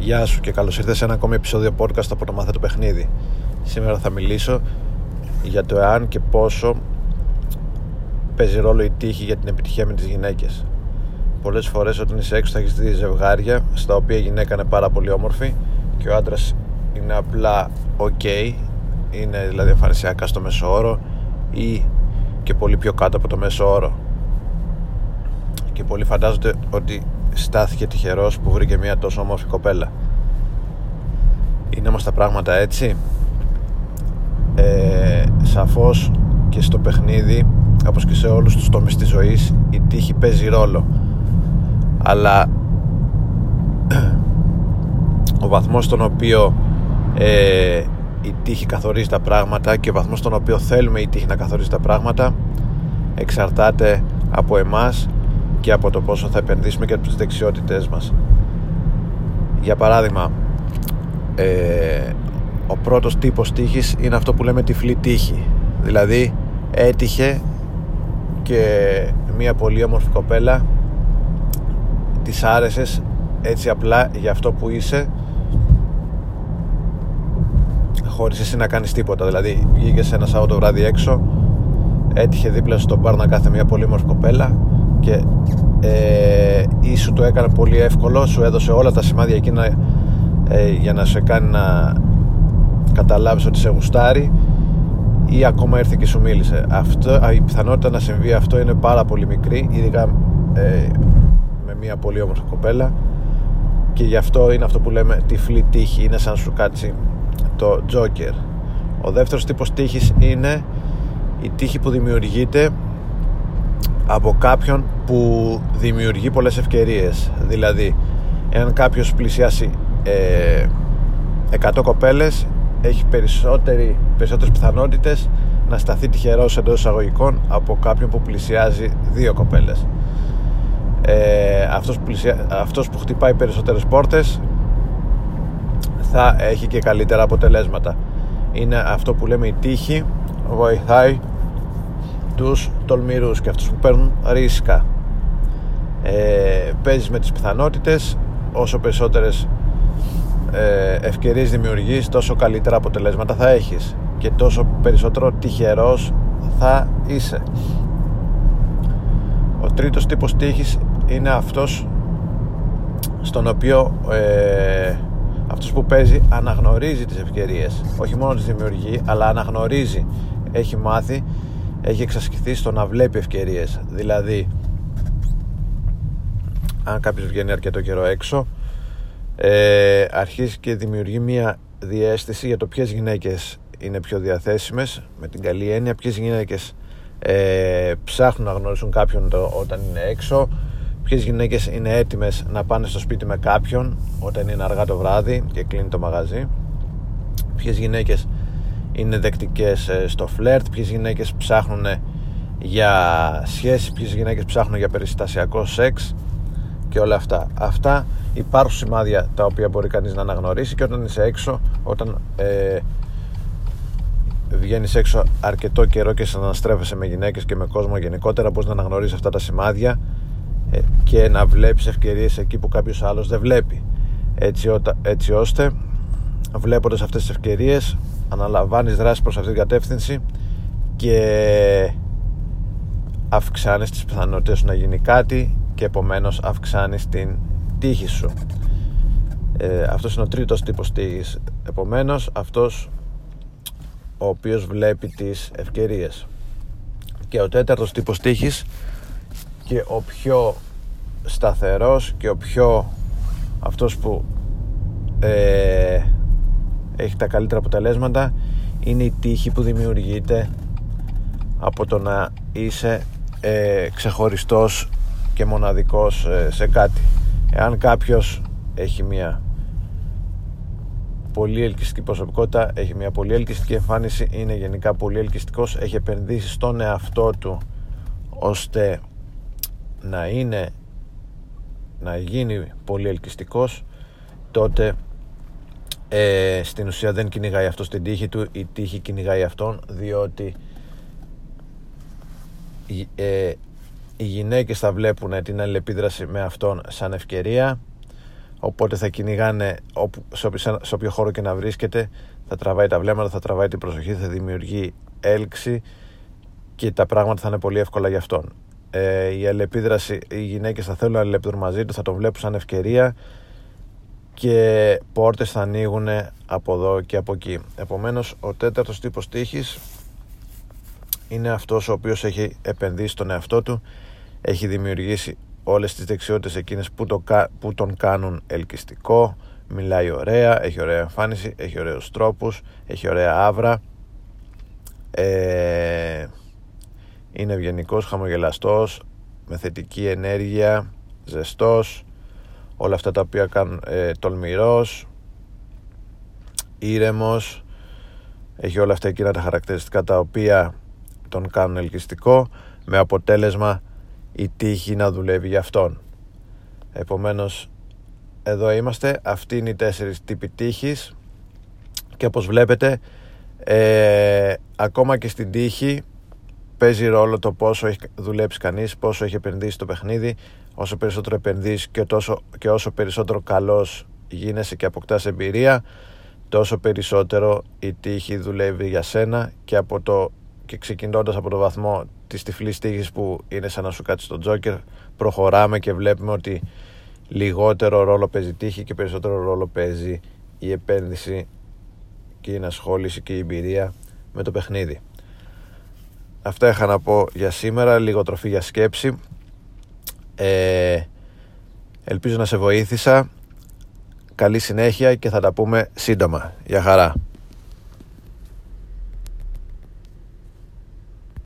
Γεια σου και καλώς ήρθες σε ένα ακόμη επεισόδιο podcast από το Μάθε το Παιχνίδι. Σήμερα θα μιλήσω για το εάν και πόσο παίζει ρόλο η τύχη για την επιτυχία με τις γυναίκες. Πολλές φορές όταν είσαι έξω θα έχεις δει ζευγάρια στα οποία η γυναίκα είναι πάρα πολύ όμορφη και ο άντρας είναι απλά ok, είναι δηλαδή εμφανισιακά στο μέσο όρο ή και πολύ πιο κάτω από το μέσο όρο. Και πολλοί φαντάζονται ότι στάθηκε τυχερός που βρήκε μια τόσο όμορφη κοπέλα. Είναι όμως τα πράγματα έτσι. Ε, σαφώς και στο παιχνίδι όπως και σε όλους τους τομείς της ζωής η τύχη παίζει ρόλο. Αλλά ο βαθμός στον οποίο ε, η τύχη καθορίζει τα πράγματα και ο βαθμός στον οποίο θέλουμε η τύχη να καθορίζει τα πράγματα εξαρτάται από εμάς και από το πόσο θα επενδύσουμε και από τις δεξιότητές μας. Για παράδειγμα ε, ο πρώτος τύπος τύχης είναι αυτό που λέμε τυφλή τύχη. Δηλαδή έτυχε και μια πολύ όμορφη κοπέλα της άρεσες έτσι απλά για αυτό που είσαι χωρίς εσύ να κάνεις τίποτα. Δηλαδή βγήκες σε ένα Σάββατο βράδυ έξω έτυχε δίπλα στο μπαρ να κάθε μια πολύ όμορφη κοπέλα και ε, ή σου το έκανε πολύ εύκολο σου έδωσε όλα τα σημάδια εκείνα ε, για να σε κάνει να καταλάβεις ότι σε γουστάρει ή ακόμα ήρθε και σου μίλησε. Αυτό, η πιθανότητα να συμβεί αυτό είναι πάρα πολύ μικρή ειδικά ε, με μια πολύ όμορφη κοπέλα. Και γι' αυτό είναι αυτό που λέμε τυφλή τύχη είναι σαν σου κάτσει το τζόκερ ο δεύτερος τύπος τύχης είναι η τύχη που δημιουργείται από κάποιον που δημιουργεί πολλές ευκαιρίες. Δηλαδή εάν κάποιος πλησιάσει ε, 100 κοπέλες έχει περισσότερη, περισσότερες πιθανότητες να σταθεί τυχερός εντός εισαγωγικών από κάποιον που πλησιάζει δύο κοπέλες. Ε, αυτός, που πλησια... αυτός που χτυπάει περισσότερες πόρτες θα έχει και καλύτερα αποτελέσματα. Είναι αυτό που λέμε η τύχη βοηθάει τους τολμηρούς και αυτούς που παίρνουν ρίσκα. Ε, παίζεις με τις πιθανότητες όσο περισσότερες ε, ευκαιρίες δημιουργείς τόσο καλύτερα αποτελέσματα θα έχεις και τόσο περισσότερο τυχερός θα είσαι. Ο τρίτος τύπος τύχης είναι αυτός στον οποίο ε, αυτός που παίζει αναγνωρίζει τις ευκαιρίες. Όχι μόνο τις δημιουργεί αλλά αναγνωρίζει έχει μάθει έχει εξασκηθεί στο να βλέπει ευκαιρίες. Δηλαδή αν κάποιος βγαίνει αρκετό καιρό έξω ε, αρχίζει και δημιουργεί μια διέστηση για το ποιες γυναίκες είναι πιο διαθέσιμες με την καλή έννοια ποιες γυναίκες ε, ψάχνουν να γνωρίσουν κάποιον το, όταν είναι έξω ποιες γυναίκες είναι έτοιμες να πάνε στο σπίτι με κάποιον όταν είναι αργά το βράδυ και κλείνει το μαγαζί ποιες γυναίκες είναι δεκτικές ε, στο φλερτ ποιες γυναίκες ψάχνουν για σχέση ποιες γυναίκες ψάχνουν για περιστασιακό σεξ και όλα αυτά. Αυτά υπάρχουν σημάδια τα οποία μπορεί κανείς να αναγνωρίσει και όταν είσαι έξω όταν ε, βγαίνεις έξω αρκετό καιρό και αναστρέφεσαι με γυναίκες και με κόσμο γενικότερα μπορείς να αναγνωρίσεις αυτά τα σημάδια ε, και να βλέπεις ευκαιρίες εκεί που κάποιος άλλος δεν βλέπει. Έτσι, έτσι ώστε βλέποντας αυτές τις ευκαιρίες αναλαμβάνεις δράση προς αυτήν την κατεύθυνση και αυξάνεις τις πιθανότητες να γίνει κάτι και επομένως αυξάνεις την τύχη σου. Ε, αυτός είναι ο τρίτος τύπος τύχης. Επομένως αυτός ο οποίος βλέπει τις ευκαιρίες. Και ο τέταρτος τύπος τύχης και ο πιο σταθερός και ο πιο αυτός που ε, έχει τα καλύτερα αποτελέσματα. Είναι η τύχη που δημιουργείται από το να είσαι ε, ξεχωριστός και μοναδικός ε, σε κάτι. Εάν κάποιος έχει μια πολύ ελκυστική προσωπικότητα έχει μια πολύ ελκυστική εμφάνιση είναι γενικά πολύ ελκυστικός έχει επενδύσει στον εαυτό του ώστε να είναι να γίνει πολύ ελκυστικός τότε ε, στην ουσία δεν κυνηγάει αυτό στην τύχη του η τύχη κυνηγάει αυτόν διότι ε, οι γυναίκες θα βλέπουν την αλληλεπίδραση με αυτόν σαν ευκαιρία. Οπότε θα κυνηγάνε όπου, σε όποιο χώρο και να βρίσκεται. Θα τραβάει τα βλέμματα, θα τραβάει την προσοχή, θα δημιουργεί έλξη και τα πράγματα θα είναι πολύ εύκολα για αυτόν. Ε, η αλληλεπίδραση, οι γυναίκες θα θέλουν να αλληλεπιδρούν μαζί του, θα τον βλέπουν σαν ευκαιρία και πόρτες θα ανοίγουν από εδώ και από εκεί. Επομένως, ο τέταρτος τύπος τύχης είναι αυτός ο οποίος έχει επενδύσει στον εαυτό του, έχει δημιουργήσει όλες τις δεξιότητες εκείνες που, το, που τον κάνουν ελκυστικό, μιλάει ωραία, έχει ωραία εμφάνιση, έχει ωραίους τρόπους, έχει ωραία άβρα, ε, είναι ευγενικός, χαμογελαστός, με θετική ενέργεια, ζεστός, όλα αυτά τα οποία κάνουν ε, τολμηρός, ήρεμος, έχει όλα αυτά εκείνα τα χαρακτηριστικά τα οποία τον κάνουν ελκυστικό, με αποτέλεσμα η τύχη να δουλεύει για αυτόν. Επομένως, εδώ είμαστε, αυτοί είναι οι τέσσερις τύποι τύχης και όπως βλέπετε, ε, ακόμα και στην τύχη παίζει ρόλο το πόσο έχει δουλέψει κανείς, πόσο έχει επενδύσει το παιχνίδι, όσο περισσότερο επενδύσεις και, τόσο, και όσο περισσότερο καλός γίνεσαι και αποκτάς εμπειρία, τόσο περισσότερο η τύχη δουλεύει για σένα και, από το, και ξεκινώντας από το βαθμό της τυφλής τύχης που είναι σαν να σου κάτσει το τζόκερ, προχωράμε και βλέπουμε ότι λιγότερο ρόλο παίζει τύχη και περισσότερο ρόλο παίζει η επένδυση και η ενασχόληση και η εμπειρία με το παιχνίδι. Αυτά είχα να πω για σήμερα, λίγο τροφή για σκέψη. Ε, ελπίζω να σε βοήθησα. Καλή συνέχεια και θα τα πούμε σύντομα. Γεια χαρά.